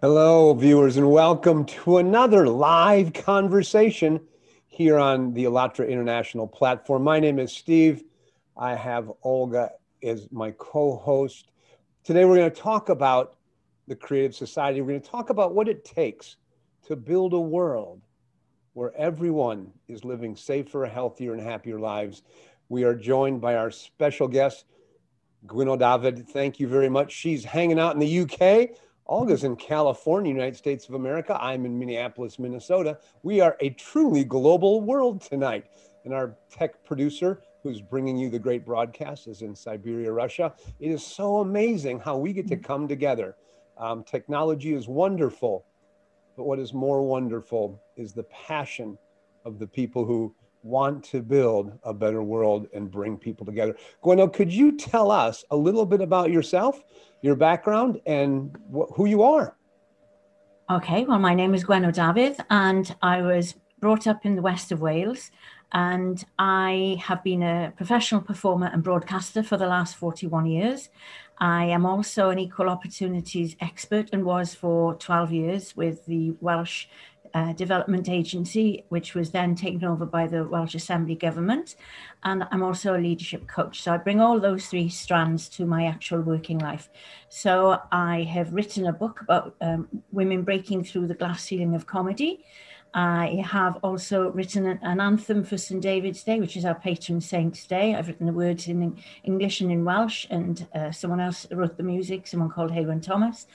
Hello, viewers, and welcome to another live conversation here on the ALLATRA International platform. My name is Steve. I have Olga as my co host. Today, we're going to talk about the Creative Society. We're going to talk about what it takes to build a world where everyone is living safer, healthier, and happier lives. We are joined by our special guest, Gwenno Dafydd. Thank you very much. She's hanging out in the UK Olga's in California, United States of America. I'm in Minneapolis, Minnesota. We are a truly global world tonight. And our tech producer, who's bringing you the great broadcast, is in Siberia, Russia. It is so amazing how we get to come together. Um, technology is wonderful, but what is more wonderful is the passion of the people who want to build a better world and bring people together. Gwenno, could you tell us a little bit about yourself, your background, and wh- who you are? Okay, well, my name is Gwenno Dafydd, and I was brought up in the west of Wales. And I have been a professional performer and broadcaster for the last 41 years. I am also an equal opportunities expert and was for 12 years with the Welsh uh, Development Agency, which was then taken over by the Welsh Assembly government. And I'm also a leadership coach. So I bring all those three strands to my actual working life. So I have written a book about um, women breaking through the glass ceiling of comedy. I have also written an, anthem for St David's Day, which is our patron saint's day. I've written the words in English and in Welsh, and uh, someone else wrote the music, someone called Haywen Thomas.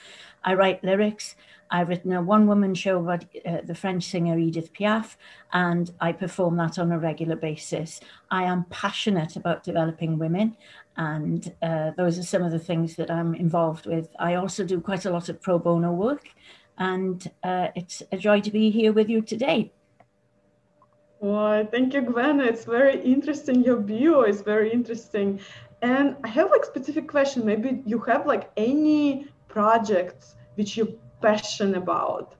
I write lyrics. I've written a one woman show about uh, the French singer Edith Piaf, and I perform that on a regular basis. I am passionate about developing women, and uh, those are some of the things that I'm involved with. I also do quite a lot of pro bono work, and uh, it's a joy to be here with you today. Well, thank you, Gwen. It's very interesting. Your view is very interesting. And I have like specific question. Maybe you have like any projects which you passionate about?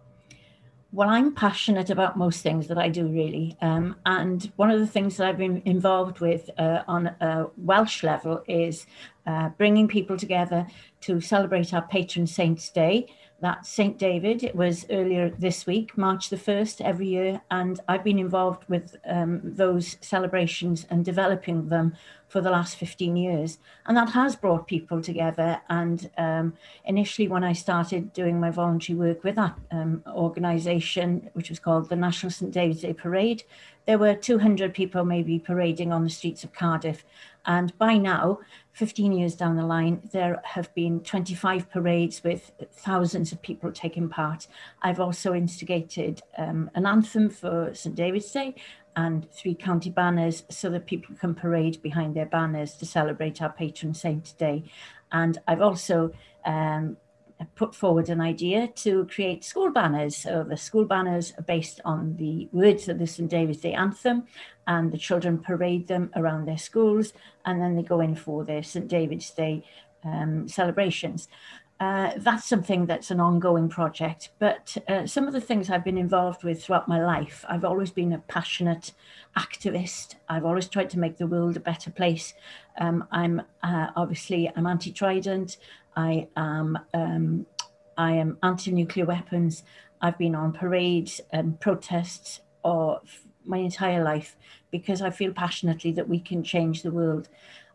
Well, I'm passionate about most things that I do, really. Um, and one of the things that I've been involved with uh, on a Welsh level is uh, bringing people together to celebrate our patron saint's day. That's St. David. It was earlier this week, March the 1st, every year. And I've been involved with um, those celebrations and developing them for the last 15 years. And that has brought people together. And um, initially, when I started doing my voluntary work with that um, organization, which was called the National St. David's Day Parade, there were 200 people maybe parading on the streets of Cardiff. And by now, 15 years down the line, there have been 25 parades with thousands of people taking part. I've also instigated um, an anthem for St. David's Day and three county banners so that people can parade behind their banners to celebrate our patron saint today. And I've also um, put forward an idea to create school banners. So the school banners are based on the words of the St. David's Day anthem, and the children parade them around their schools, and then they go in for their St. David's Day um, celebrations. Uh, that's something that's an ongoing project. But uh, some of the things I've been involved with throughout my life, I've always been a passionate activist. I've always tried to make the world a better place. Um, I'm uh, obviously I'm anti-trident. I am um, I am anti-nuclear weapons. I've been on parades and protests of my entire life because I feel passionately that we can change the world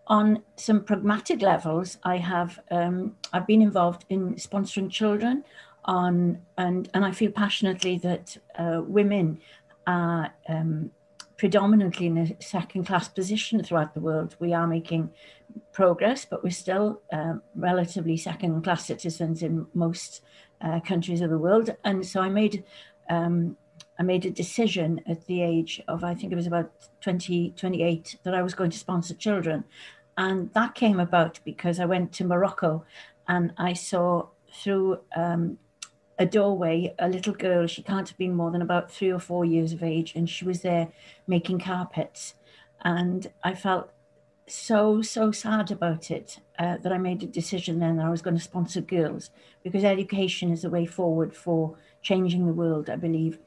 on some pragmatic levels, I have um, I've been involved in sponsoring children on and and I feel passionately that uh, women are um, predominantly in a second class position throughout the world. We are making progress, but we're still uh, relatively second class citizens in most uh, countries of the world. And so I made um, I made a decision at the age of, I think it was about 20, 28, that I was going to sponsor children. And that came about because I went to Morocco and I saw through um, a doorway a little girl. She can't have been more than about three or four years of age. And she was there making carpets. And I felt so, so sad about it uh, that I made a decision then that I was going to sponsor girls because education is the way forward for changing the world, I believe.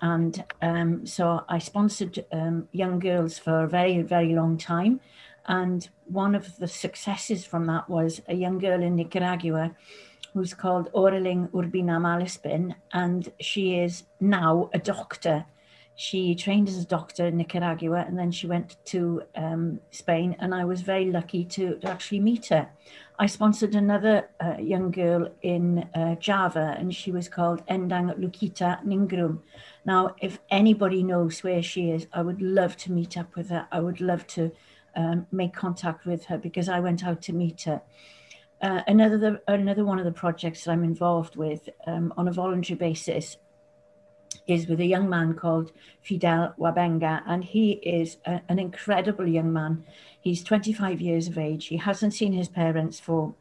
And um, so I sponsored um, young girls for a very, very long time. And one of the successes from that was a young girl in Nicaragua who's called Aureling Urbina Malispin, and she is now a doctor. She trained as a doctor in Nicaragua and then she went to um, Spain, and I was very lucky to, to actually meet her. I sponsored another uh, young girl in uh, Java, and she was called Endang Lukita Ningrum. Now, if anybody knows where she is, I would love to meet up with her. I would love to um, make contact with her because I went out to meet her. Uh, another another one of the projects that I'm involved with um, on a voluntary basis is with a young man called Fidel Wabenga, and he is a, an incredible young man. He's 25 years of age. He hasn't seen his parents for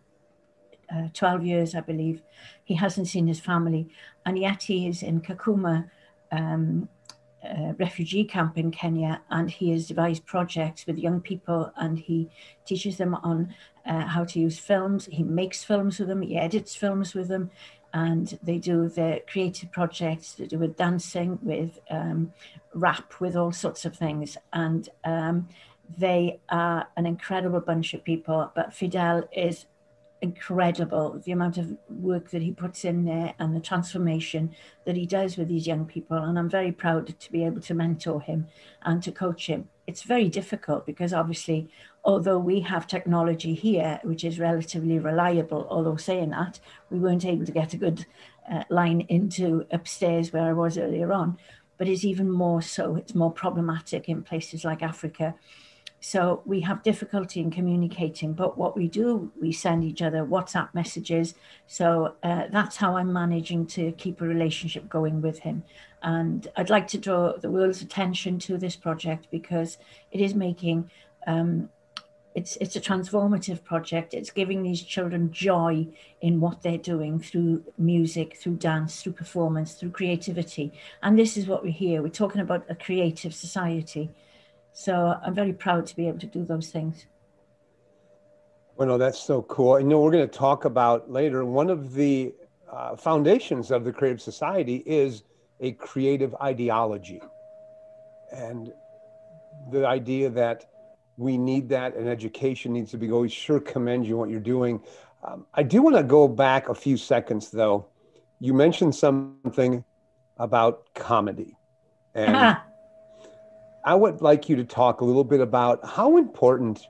uh, 12 years, I believe. He hasn't seen his family, and yet he is in Kakuma um, uh, refugee camp in Kenya, and he has devised projects with young people, and he teaches them on uh, how to use films. He makes films with them, he edits films with them, and they do their creative projects to do with dancing, with um, rap, with all sorts of things, and um, they are an incredible bunch of people. But Fidel is incredible the amount of work that he puts in there and the transformation that he does with these young people. And i'm very proud to be able to mentor him and to coach him. It's very difficult because obviously although we have technology here which is relatively reliable although saying that we weren't able to get a good uh, line into upstairs where i was earlier on. But it's even more so it's more problematic in places like africa so we have difficulty in communicating, but what we do, we send each other WhatsApp messages. So uh, that's how I'm managing to keep a relationship going with him. And I'd like to draw the world's attention to this project because it is making um, it's it's a transformative project. It's giving these children joy in what they're doing through music, through dance, through performance, through creativity. And this is what we're here. We're talking about a creative society. So I'm very proud to be able to do those things. Well, no, that's so cool. And you know, we're going to talk about later. One of the uh, foundations of the Creative Society is a creative ideology. And the idea that we need that and education needs to be We sure commend you what you're doing. Um, I do want to go back a few seconds though. You mentioned something about comedy. And I would like you to talk a little bit about how important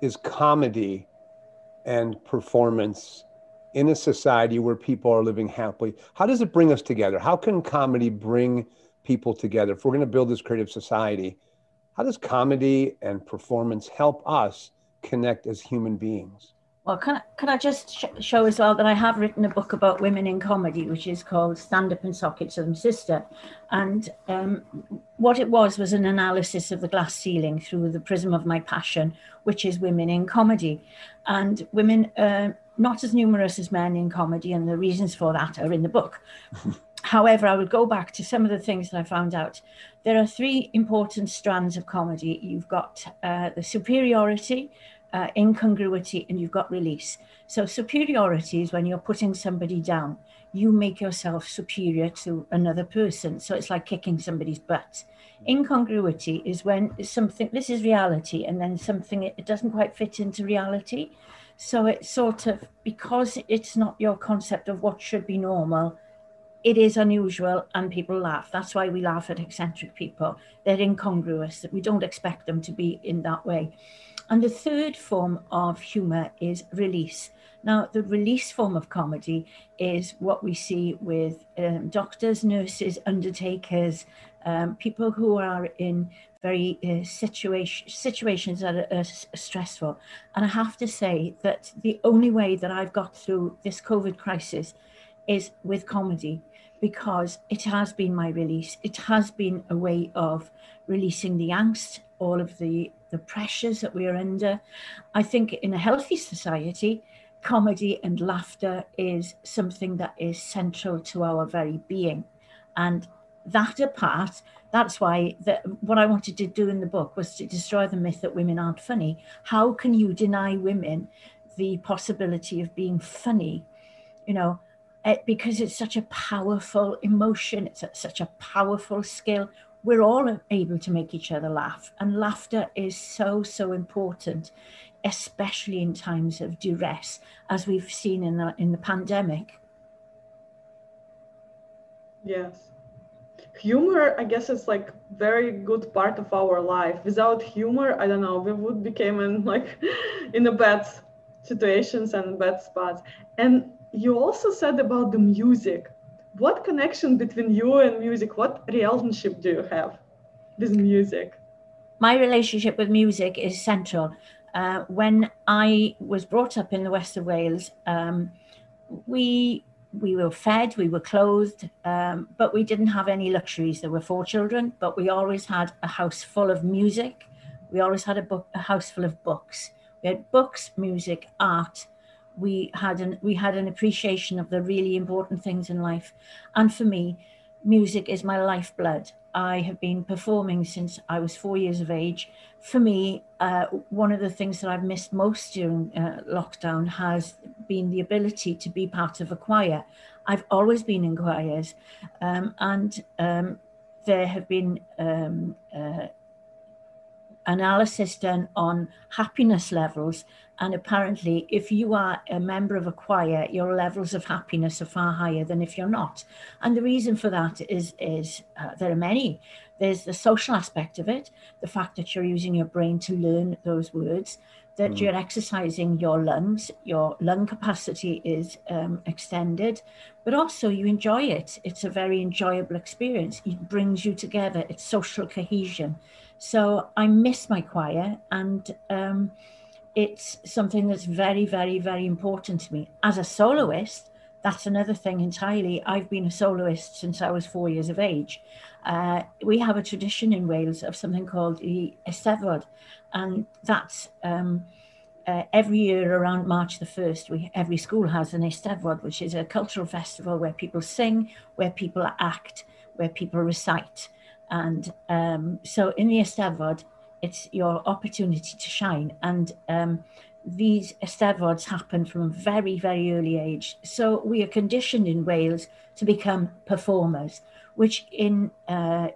is comedy and performance in a society where people are living happily. How does it bring us together? How can comedy bring people together? If we're going to build this creative society, how does comedy and performance help us connect as human beings? Well, can I, can I just sh- show as well that I have written a book about women in comedy, which is called Stand Up and Sock It To Me Sister. And um, what it was was an analysis of the glass ceiling through the prism of my passion, which is women in comedy. And women, uh, not as numerous as men in comedy, and the reasons for that are in the book. However, I would go back to some of the things that I found out. There are three important strands of comedy. You've got uh, the superiority, uh, incongruity and you've got release. So superiority is when you're putting somebody down. You make yourself superior to another person. So it's like kicking somebody's butt. Incongruity is when something, this is reality, and then something, it doesn't quite fit into reality. So it's sort of, because it's not your concept of what should be normal, it is unusual and people laugh. That's why we laugh at eccentric people. They're incongruous, that we don't expect them to be in that way. And the third form of humour is release. Now, the release form of comedy is what we see with um, doctors, nurses, undertakers, um, people who are in very uh, situation, situations that are, are stressful. And I have to say that the only way that I've got through this COVID crisis is with comedy because it has been my release. It has been a way of releasing the angst, all of the the pressures that we are under. I think in a healthy society, comedy and laughter is something that is central to our very being. And that apart, that's why the, what I wanted to do in the book was to destroy the myth that women aren't funny. How can you deny women the possibility of being funny? You know, eh, because it's such a powerful emotion, it's such a powerful skill we're all able to make each other laugh. And laughter is so, so important especially in times of duress, as we've seen in the, in the pandemic. Yes. Humor, I guess, is like very good part of our life. Without humor, I don't know, we would become in like in a bad situations and bad spots. And you also said about the music. What connection between you and music? What relationship do you have with music? My relationship with music is central. Uh, when I was brought up in the west of Wales, um, we we were fed, we were clothed, um, but we didn't have any luxuries. There were four children, but we always had a house full of music. We always had a book, a house full of books. We had books, music, art. We had an we had an appreciation of the really important things in life, and for me, music is my lifeblood. I have been performing since I was four years of age. For me, uh, one of the things that I've missed most during uh, lockdown has been the ability to be part of a choir. I've always been in choirs, um, and um, there have been um, uh, analysis done on happiness levels. And apparently, if you are a member of a choir, your levels of happiness are far higher than if you're not. And the reason for that is, is uh, there are many. There's the social aspect of it, the fact that you're using your brain to learn those words, that mm. you're exercising your lungs, your lung capacity is um, extended, but also you enjoy it. It's a very enjoyable experience. It brings you together, it's social cohesion. So I miss my choir, and um, it's something that's very, very, very important to me. As a soloist, that's another thing entirely. I've been a soloist since I was four years of age. Uh, we have a tradition in Wales of something called the Eisteddfod, and that's um, uh, every year around March the 1st, we, every school has an Eisteddfod, which is a cultural festival where people sing, where people act, where people recite. And um, so in the Eisteddfod, it's your opportunity to shine. And um, these Eisteddfods happen from a very, very early age. So we are conditioned in Wales to become performers, which in uh,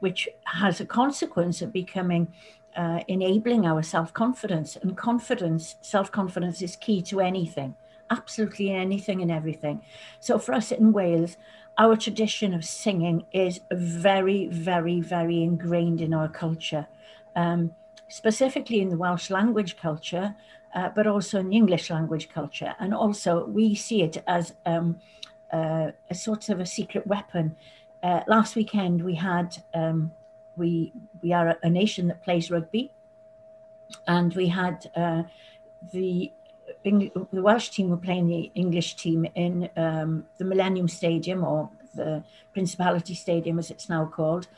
which has a consequence of becoming uh, enabling our self-confidence. And confidence, self-confidence is key to anything, absolutely anything and everything. So for us in Wales, our tradition of singing is very, very, very ingrained in our culture, um, specifically in the Welsh language culture, uh, but also in the English language culture. And also, we see it as um, uh, a sort of a secret weapon. Uh, last weekend, we had um, we we are a nation that plays rugby, and we had uh, the the Welsh team were playing the English team in um, the Millennium Stadium or the Principality Stadium, as it's now called.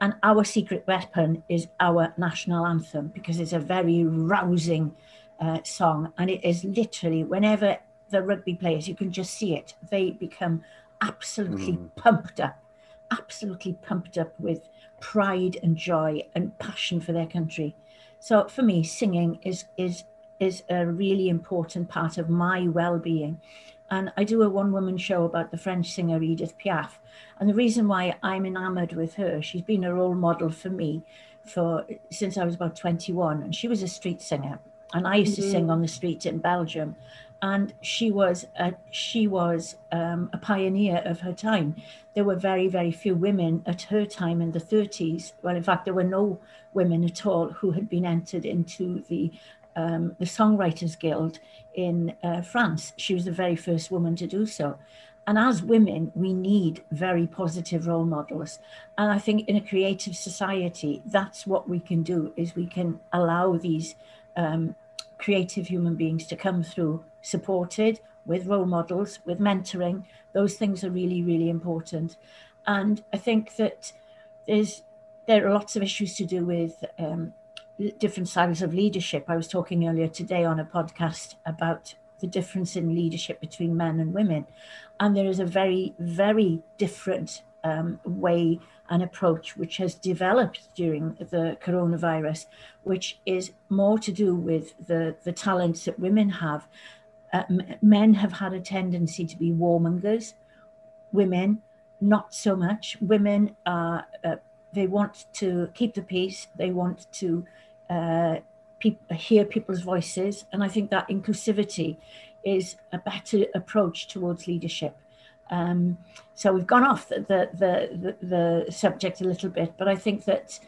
And our secret weapon is our national anthem because it's a very rousing uh, song. And it is literally, whenever the rugby players, you can just see it, they become absolutely mm. pumped up, absolutely pumped up with pride and joy and passion for their country. So for me, singing is is is a really important part of my well-being. And I do a one-woman show about the French singer Edith Piaf. And the reason why I'm enamored with her, she's been a role model for me for since I was about 21. And she was a street singer. And I used mm-hmm. to sing on the streets in Belgium. And she was a, she was um, a pioneer of her time. There were very, very few women at her time in the 30s. Well, in fact, there were no women at all who had been entered into the um, the Songwriters Guild in uh, France. She was the very first woman to do so. And as women, we need very positive role models. And I think in a creative society, that's what we can do is we can allow these um, creative human beings to come through supported with role models, with mentoring. Those things are really, really important. And I think that there's there are lots of issues to do with um, different styles of leadership. I was talking earlier today on a podcast about the difference in leadership between men and women. And there is a very, very different um, way and approach which has developed during the coronavirus, which is more to do with the, the talents that women have. Uh, men have had a tendency to be warmongers, women, not so much. Women are, uh, they want to keep the peace, they want to uh, pe- hear people's voices. And I think that inclusivity is a better approach towards leadership. Um, so we've gone off the, the, the, the, subject a little bit, but I think that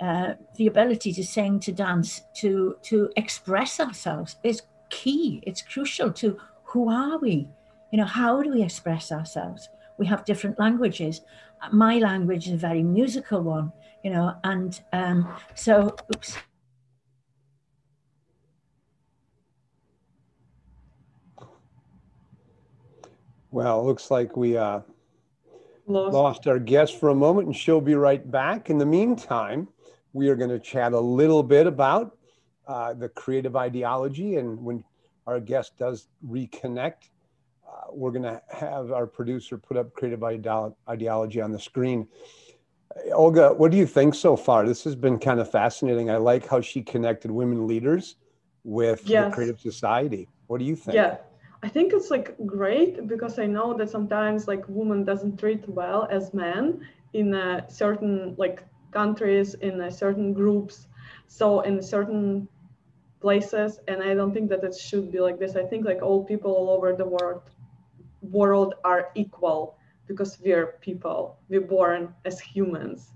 uh, the ability to sing, to dance, to, to express ourselves is key. It's crucial to who are we? You know, how do we express ourselves? We have different languages. My language is a very musical one, you know, and um, so, oops. Well, it looks like we uh, lost. lost our guest for a moment, and she'll be right back. In the meantime, we are going to chat a little bit about uh, the creative ideology. And when our guest does reconnect, uh, we're going to have our producer put up creative ideology on the screen. Olga, what do you think so far? This has been kind of fascinating. I like how she connected women leaders with yes. the creative society. What do you think? Yeah, I think it's like great because I know that sometimes like women doesn't treat well as men in certain like countries in certain groups so in certain places and I don't think that it should be like this. I think like all people all over the world world are equal because we're people. We're born as humans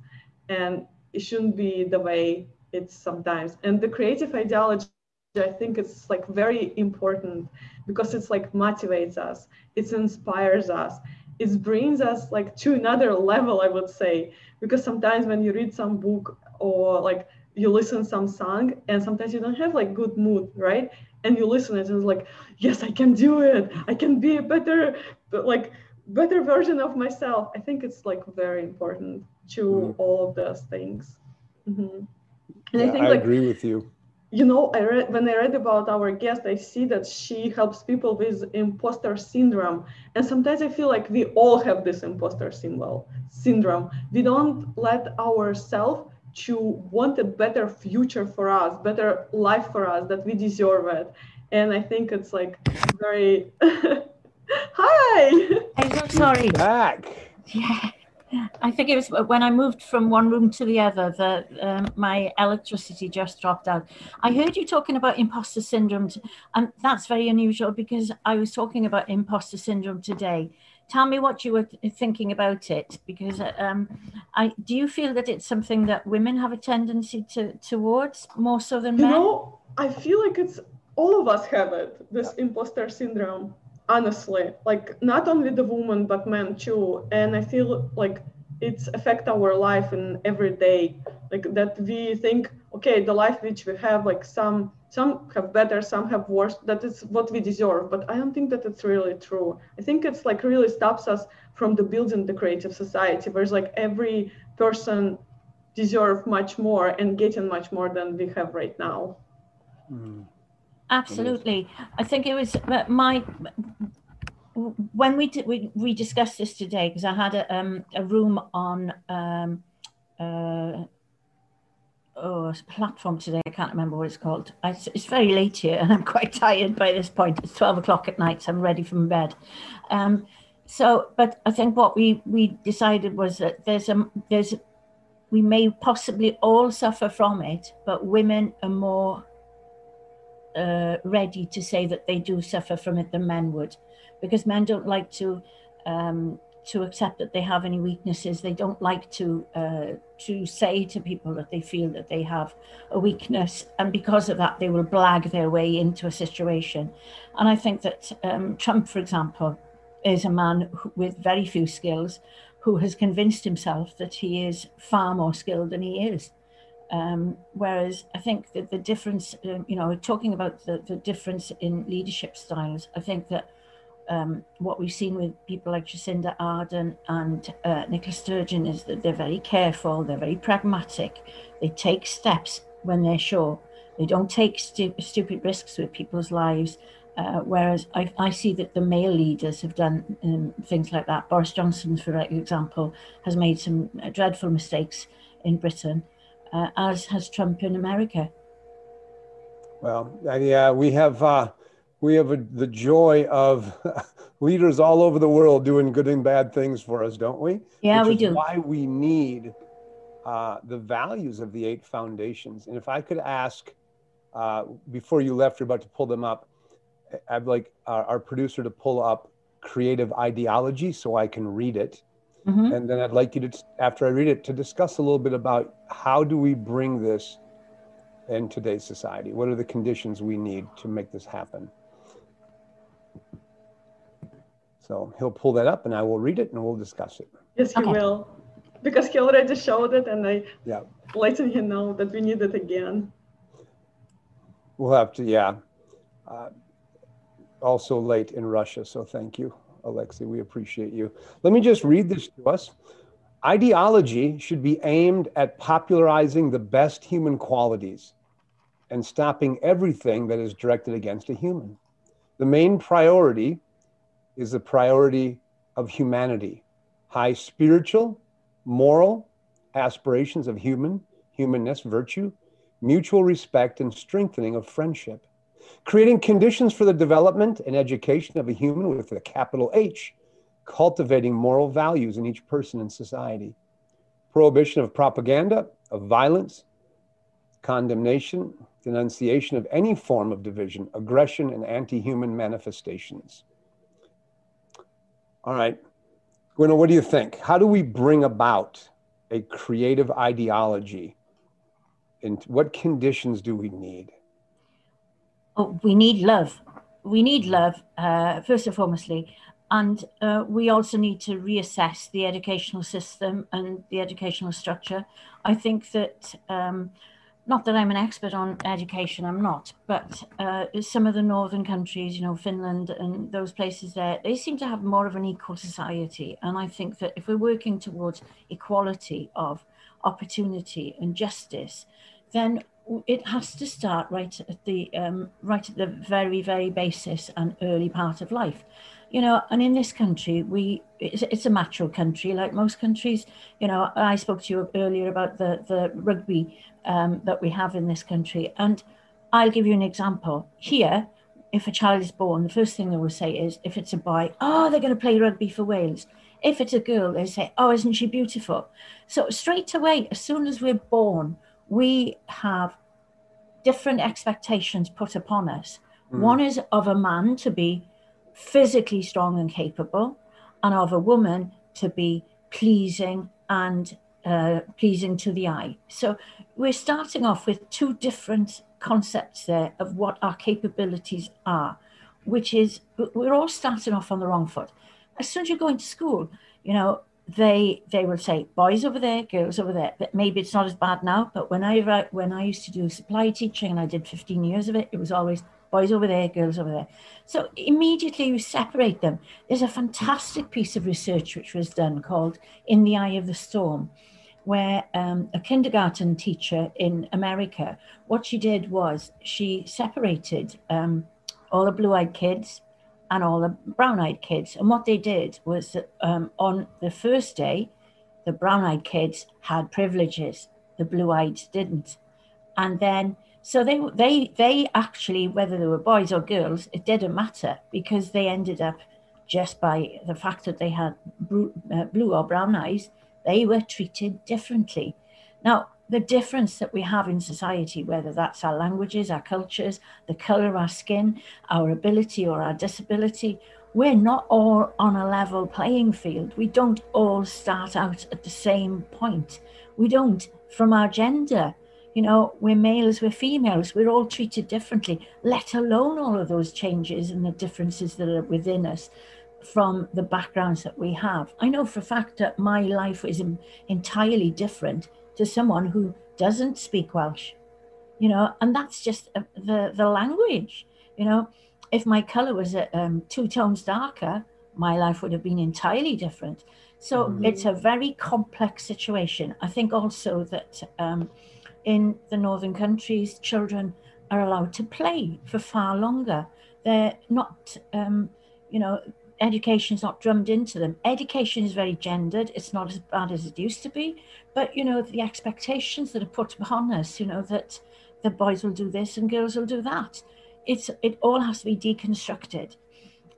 and it shouldn't be the way it's sometimes. And the creative ideology I think it's like very important because it's like motivates us, it inspires us, it brings us like to another level, I would say. Because sometimes when you read some book or like you listen some song and sometimes you don't have like good mood, right? And you listen it and it's like, yes, I can do it. I can be a better, like better version of myself. I think it's like very important to mm-hmm. all of those things. Mm-hmm. And yeah, I think I like, agree with you you know, I read when I read about our guest, I see that she helps people with imposter syndrome, and sometimes I feel like we all have this imposter symbol syndrome. We don't let ourselves to want a better future for us, better life for us, that we deserve it, and I think it's like very. Hi. I'm so sorry. Back. Yeah. I think it was when I moved from one room to the other that um, my electricity just dropped out. I heard you talking about imposter syndrome, and that's very unusual because I was talking about imposter syndrome today. Tell me what you were thinking about it, because um, I do you feel that it's something that women have a tendency to towards more so than men? You know, I feel like it's all of us have it. This imposter syndrome honestly like not only the woman but men too. And i feel like it's affect our life in every day. Like that we think okay the life which we have like some some have better some have worse. That is what we deserve. But i don't think that it's really true. I think it's like really stops us from the building the creative society where's like every person deserve much more and getting much more than we have right now. Mm. Absolutely. I think it was uh, my when we did, we, we discussed this today because I had a, um, a room on um, uh, oh, a platform today. I can't remember what it's called. It's, it's, very late here and I'm quite tired by this point. It's 12 o'clock at night, so I'm ready from bed. Um, so, but I think what we, we decided was that there's a, there's, we may possibly all suffer from it, but women are more uh, ready to say that they do suffer from it than men would, because men don't like to um, to accept that they have any weaknesses. They don't like to uh, to say to people that they feel that they have a weakness, and because of that, they will blag their way into a situation. And I think that um, Trump, for example, is a man who, with very few skills, who has convinced himself that he is far more skilled than he is. Um, whereas I think that the difference, um, you know, talking about the, the difference in leadership styles, I think that um, what we've seen with people like Jacinda Ardern and uh, Nicola Sturgeon is that they're very careful, they're very pragmatic, they take steps when they're sure, they don't take stu- stupid risks with people's lives. Uh, whereas I, I, see that the male leaders have done um, things like that. Boris Johnson, for example, has made some uh, dreadful mistakes in Britain uh, as has Trump in America. Well, yeah, we have uh, we have a, the joy of leaders all over the world doing good and bad things for us, don't we? Yeah, Which we do. Why we need uh, the values of the eight foundations. And if I could ask uh, before you left, you're about to pull them up. I'd like our, our, producer to pull up creative ideology so I can read it. Mm-hmm. And then I'd like you to, after I read it, to discuss a little bit about how do we bring this in today's society? What are the conditions we need to make this happen? So he'll pull that up and I will read it and we'll discuss it. Yes, he okay. will. Because he already showed it and I yeah. letting him know that we need it again. We'll have to, yeah. Uh, also late in Russia, so thank you, Alexei. We appreciate you. Let me just read this to us. Ideology should be aimed at popularizing the best human qualities and stopping everything that is directed against a human. The main priority is the priority of humanity, high spiritual, moral aspirations of human, humanness, virtue, mutual respect, and strengthening of friendship, creating conditions for the development and education of a human with a capital H, cultivating moral values in each person in society, prohibition of propaganda, of violence, condemnation, denunciation of any form of division, aggression, and anti human manifestations. All right. Gwen, what do you think? How do we bring about a creative ideology? And what conditions do we need? We need love. We need love, uh, first and foremostly. And uh, we also need to reassess the educational system and the educational structure. I think that um, not that I'm an expert on education, I'm not, but uh, some of the northern countries, you know, Finland and those places there, they seem to have more of an equal society. And I think that if we're working towards equality of opportunity and justice, then it has to start right at the um, right at the very, very basis and early part of life. You know and in this country we it's, it's, a macho country like most countries. You know i spoke to you earlier about the the rugby um, that we have in this country and i'll give you an example. Here if a child is born the first thing they will say is if it's a boy oh they're going to play rugby for wales. If it's a girl they say oh isn't she beautiful? So straight away as soon as we're born we have different expectations put upon us mm. one is of a man to be physically strong and capable, and of a woman to be pleasing and uh, pleasing to the eye. So we're starting off with two different concepts there of what our capabilities are, which is we're all starting off on the wrong foot. As soon as you go into school, you know, they they will say boys over there, girls over there. But maybe it's not as bad now. But when I when I used to do supply teaching and I did 15 years of it, it was always boys over there, girls over there. So immediately you separate them. There's a fantastic piece of research which was done called In the Eye of the Storm, where um, a kindergarten teacher in America, what she did was she separated um, all the blue eyed kids and all the brown eyed kids. And what they did was that um, on the first day, the brown eyed kids had privileges, the blue eyed didn't. And then so they they they actually, whether they were boys or girls, it didn't matter because they ended up just by the fact that they had uh, blue or brown eyes, they were treated differently. Now, the difference that we have in society, whether that's our languages, our cultures, the color of our skin, our ability or our disability, we're not all on a level playing field. We don't all start out at the same point. We don't from our gender you know, we're males, we're females, we're all treated differently, let alone all of those changes and the differences that are within us from the backgrounds that we have. I know for a fact that my life is entirely different to someone who doesn't speak Welsh, you know, and that's just uh, the, the language, you know. If my color was uh, um, two tones darker, my life would have been entirely different. So mm-hmm. it's a very complex situation. I think also that um, in the northern countries, children are allowed to play for far longer. They're not, um, you know, education is not drummed into them. Education is very gendered. It's not as bad as it used to be. But, you know, the expectations that are put upon us, you know, that the boys will do this and girls will do that. It's, it all has to be deconstructed.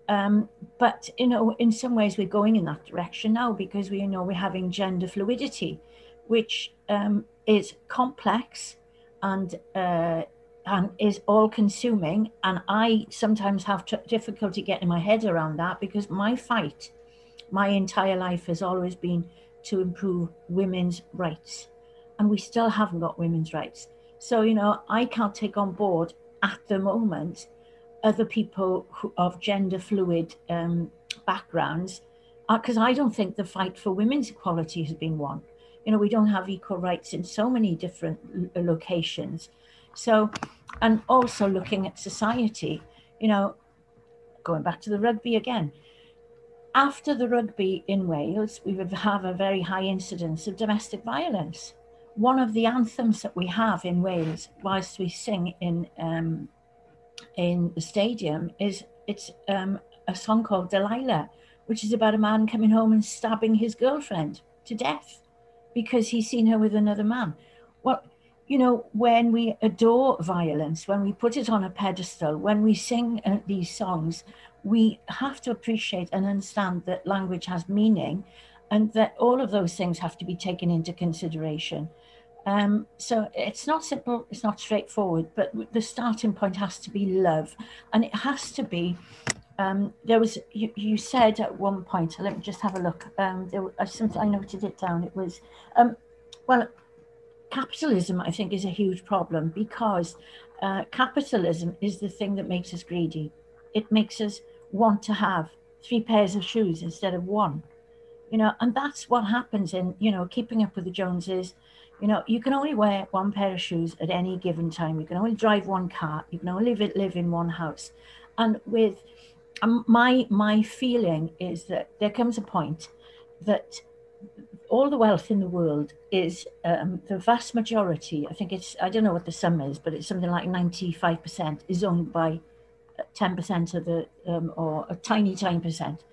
Um, but, you know, in some ways we're going in that direction now because we you know we're having gender fluidity, which um, is complex and uh, and is all consuming. And I sometimes have difficulty getting my head around that because my fight, my entire life has always been to improve women's rights. And we still haven't got women's rights. So, you know, I can't take on board at the moment other people who, of gender fluid um, backgrounds because uh, I don't think the fight for women's equality has been won. You know, we don't have equal rights in so many different locations. So, and also looking at society, you know, going back to the rugby again. After the rugby in Wales, we would have a very high incidence of domestic violence. One of the anthems that we have in Wales, whilst we sing in um, in the stadium, is it's um, a song called Delilah, which is about a man coming home and stabbing his girlfriend to death because he's seen her with another man. Well, you know, when we adore violence, when we put it on a pedestal, when we sing uh, these songs, we have to appreciate and understand that language has meaning and that all of those things have to be taken into consideration. Um, so it's not simple, it's not straightforward, but the starting point has to be love. And it has to be, um, there was, you, you said at one point, let me just have a look. Um, there was, I noted it down. It was, um, well, capitalism, I think, is a huge problem because uh, capitalism is the thing that makes us greedy. It makes us want to have three pairs of shoes instead of one. You know, and that's what happens in, you know, keeping up with the Joneses. You know, you can only wear one pair of shoes at any given time. You can only drive one car. You can only live, in one house. And with um, my my feeling is that there comes a point that all the wealth in the world is um, the vast majority, I think it's, I don't know what the sum is, but it's something like 95% is owned by 10% uh, of the, um, or a tiny, tiny percent.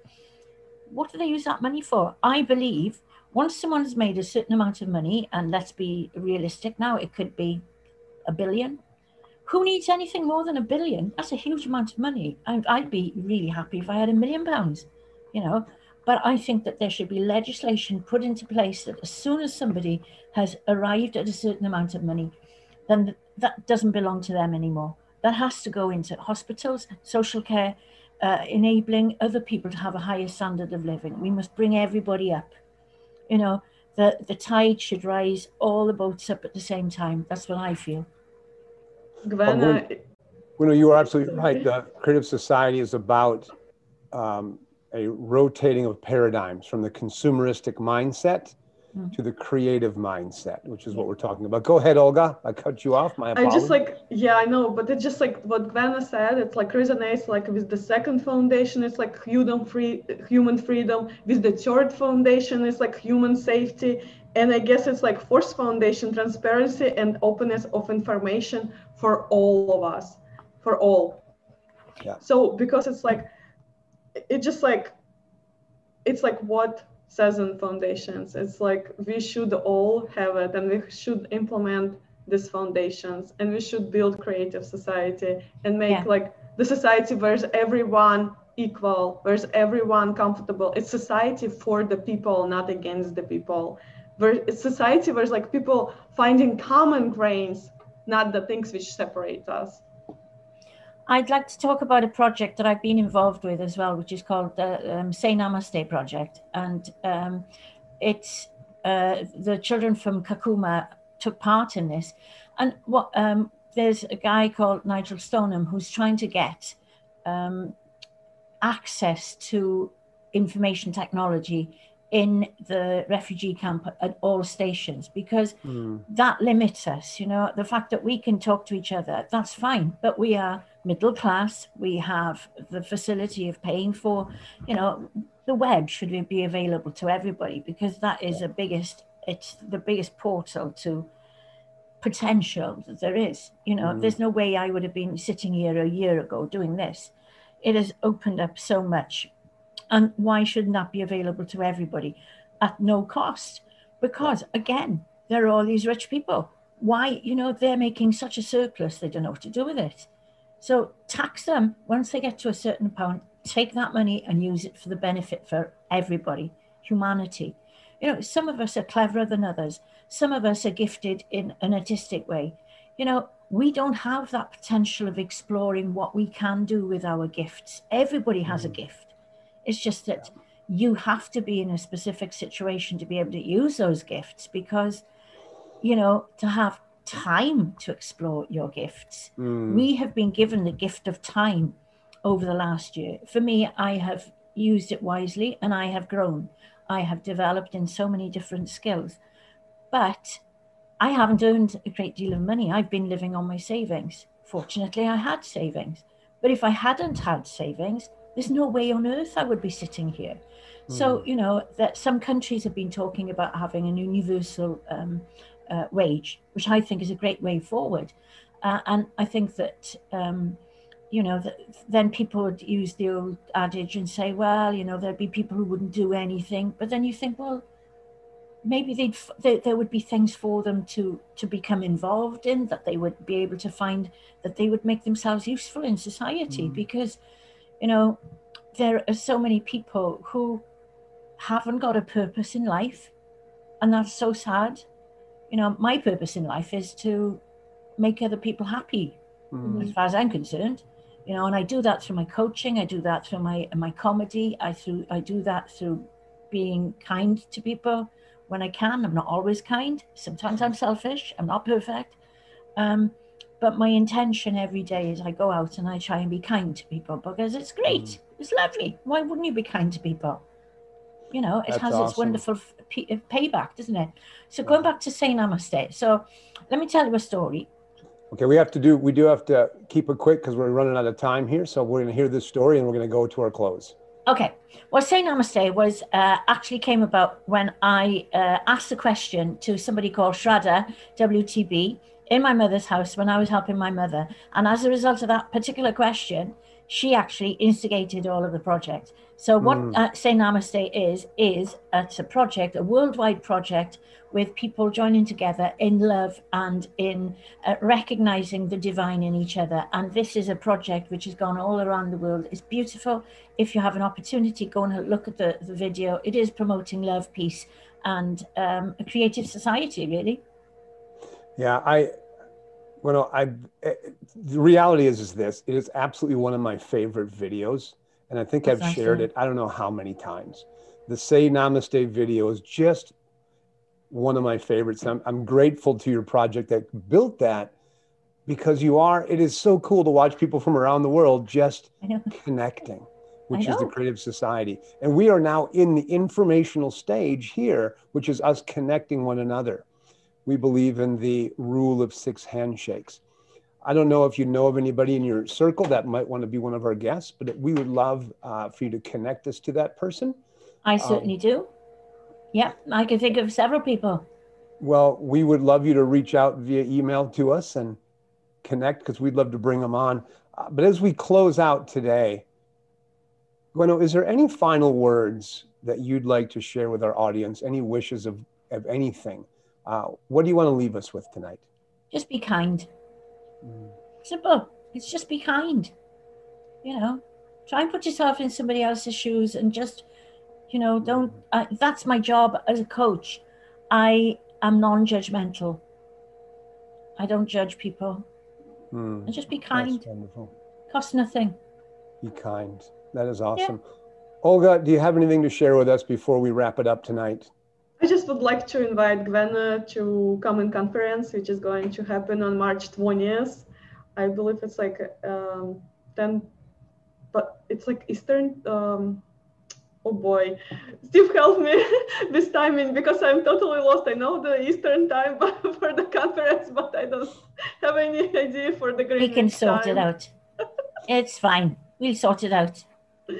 What do they use that money for? I believe once someone has made a certain amount of money, and let's be realistic now, it could be a billion. Who needs anything more than a billion? That's a huge amount of money. I'd be really happy if I had a million pounds, you know. But I think that there should be legislation put into place that as soon as somebody has arrived at a certain amount of money, then that doesn't belong to them anymore. That has to go into hospitals, social care, uh, enabling other people to have a higher standard of living. We must bring everybody up. You know, the, the tide should rise all the boats up at the same time. That's what I feel. Gwenna, well, you are absolutely right. The Creative Society is about um, a rotating of paradigms from the consumeristic mindset mm. to the creative mindset, which is what we're talking about. Go ahead, Olga. I cut you off. My apologies. I just like, yeah, I know, but it's just like what Gwenna said. It's like resonates like with the second foundation. It's like human free, human freedom. With the third foundation, it's like human safety. And I guess it's like fourth foundation, transparency and openness of information for all of us, for all. Yeah. So because it's like it just like it's like what says in foundations. It's like we should all have it and we should implement these foundations and we should build creative society and make yeah. like the society where everyone equal where everyone comfortable. It's society for the people not against the people. Where it's society where it's like people finding common grains not the things which separate us I'd like to talk about a project that I've been involved with as well, which is called the um, Say Namaste project. And um, it's uh, the children from Kakuma took part in this. And what um, there's a guy called Nigel Stoneham who's trying to get um, access to information technology in the refugee camp at all stations because mm. that limits us you know the fact that we can talk to each other that's fine but we are middle class we have the facility of paying for you know the web should be available to everybody because that is the biggest it's the biggest portal to potential that there is you know mm. there's no way i would have been sitting here a year ago doing this it has opened up so much and why shouldn't that be available to everybody at no cost? Because again, there are all these rich people. Why, you know, they're making such a surplus, they don't know what to do with it. So tax them once they get to a certain point, take that money and use it for the benefit for everybody, humanity. You know, some of us are cleverer than others. Some of us are gifted in an artistic way. you know, we don't have that potential of exploring what we can do with our gifts. Everybody has a mm. gift. It's just that you have to be in a specific situation to be able to use those gifts because, you know, to have time to explore your gifts. Mm. We have been given the gift of time over the last year. For me, I have used it wisely and I have grown. I have developed in so many different skills. But I haven't earned a great deal of money. I've been living on my savings. Fortunately, I had savings. But if I hadn't had savings, there's no way on earth I would be sitting here. Mm. So, hmm. you know, that some countries have been talking about having an universal um, uh, wage, which I think is a great way forward. Uh, and I think that, um, you know, that then people would use the old adage and say, well, you know, there'd be people who wouldn't do anything. But then you think, well, maybe they'd they, there would be things for them to to become involved in that they would be able to find that they would make themselves useful in society mm. because you know there are so many people who haven't got a purpose in life and that's so sad you know my purpose in life is to make other people happy mm. as far as i'm concerned you know and i do that through my coaching i do that through my my comedy i through i do that through being kind to people when I can. I'm not always kind. Sometimes I'm selfish. I'm not perfect. Um, but my intention every day is I go out and I try and be kind to people because it's great. Mm. It's lovely. Why wouldn't you be kind to people? You know, it That's has awesome. its wonderful uh, payback, doesn't it? So going back to say namaste. So let me tell you a story. Okay, we have to do, we do have to keep it quick because we're running out of time here. So we're going to hear this story and we're going to go to our close. Okay. Well, Say Namaste was uh, actually came about when I uh, asked a question to somebody called Shraddha WTB in my mother's house when I was helping my mother. And as a result of that particular question, she actually instigated all of the project. So what mm. uh, Say Namaste is, is it's a project, a worldwide project with people joining together in love and in uh, recognizing the divine in each other. And this is a project which has gone all around the world. It's beautiful. If you have an opportunity, go and look at the, the video. It is promoting love, peace, and um, a creative society, really. Yeah, I, well, I, eh, the reality is, is this, it is absolutely one of my favorite videos. And I think That's I've shared it, I don't know how many times. The Say Namaste video is just one of my favorites. I'm, I'm grateful to your project that built that because you are, it is so cool to watch people from around the world just connecting, which is the Creative Society. And we are now in the informational stage here, which is us connecting one another. We believe in the rule of six handshakes. I don't know if you know of anybody in your circle that might want to be one of our guests, but we would love uh, for you to connect us to that person. I certainly um, do. Yeah, I can think of several people. Well, we would love you to reach out via email to us and connect because we'd love to bring them on. Uh, but as we close out today, Gwenno, is there any final words that you'd like to share with our audience? Any wishes of, of anything? Uh, what do you want to leave us with tonight? Just be kind. Mm. Simple. It's just be kind. You know, try and put yourself in somebody else's shoes and just you know don't uh, that's my job as a coach i am non-judgmental i don't judge people mm, and just be kind wonderful cost nothing be kind that is awesome yeah. olga do you have anything to share with us before we wrap it up tonight I just would like to invite Gwena to come in conference, which is going to happen on March 20th. I believe it's like um, 10, but it's like Eastern um, oh boy, Steve, help me this timing because I'm totally lost. I know the Eastern time for the conference, but I don't have any idea for the Greenwich We can sort time. it out. It's fine. We'll sort it out.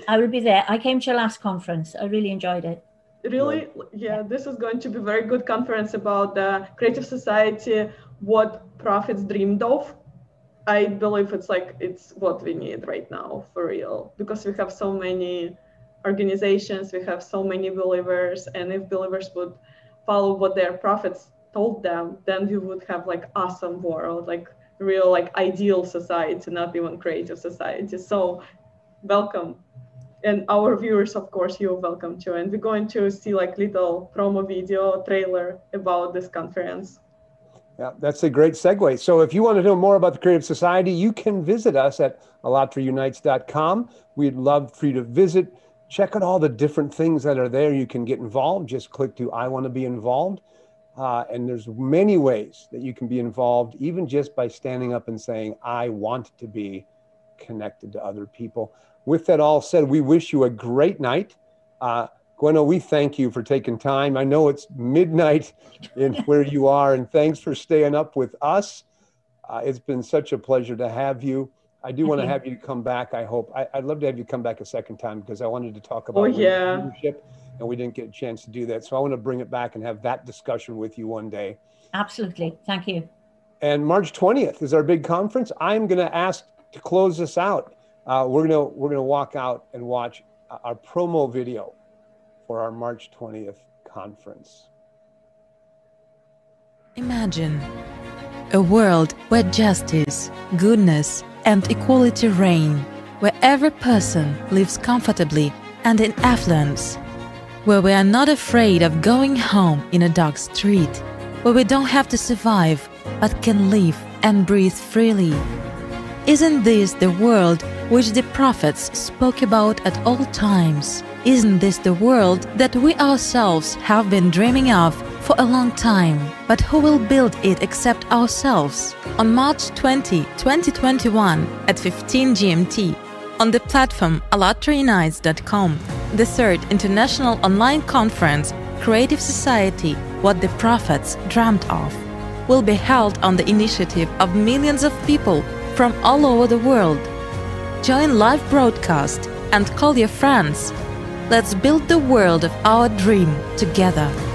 I will be there. I came to your last conference. I really enjoyed it. Really? Yeah, this is going to be a very good conference about the creative society, what prophets dreamed of. I believe it's like it's what we need right now for real because we have so many organizations, we have so many believers, and if believers would follow what their prophets told them, then we would have like awesome world, like real like ideal society, not even creative society. So welcome. And our viewers, of course, you're welcome too. And we're going to see like little promo video trailer about this conference. Yeah, that's a great segue. So if you want to know more about the Creative Society, you can visit us at allatraunites.com. We'd love for you to visit, check out all the different things that are there. You can get involved. Just click to I want to be involved. Uh, and there's many ways that you can be involved, even just by standing up and saying, I want to be connected to other people. With that all said, we wish you a great night. Uh, Gwenno, we thank you for taking time. I know it's midnight in where you are, and thanks for staying up with us. Uh, it's been such a pleasure to have you. I do want to have you come back. I hope. I, would love to have you come back a second time because I wanted to talk about oh, yeah. leadership, and we didn't get a chance to do that. So I want to bring it back and have that discussion with you one day. Absolutely. Thank you. And March 20th is our big conference. I'm going to ask to close this out. Uh, we're gonna we're gonna walk out and watch our promo video for our March 20th conference. Imagine a world where justice, goodness, and equality reign, where every person lives comfortably and in affluence, where we are not afraid of going home in a dark street, where we don't have to survive but can live and breathe freely. Isn't this the world which the prophets spoke about at all times? Isn't this the world that we ourselves have been dreaming of for a long time? But who will build it except ourselves? On March 20, 2021, at 15 GMT, on the platform allatraunites.com, the third international online conference, Creative Society What the Prophets Dreamt of, will be held on the initiative of millions of people from all over the world. Join live broadcast and call your friends Let's build the world of our dream together.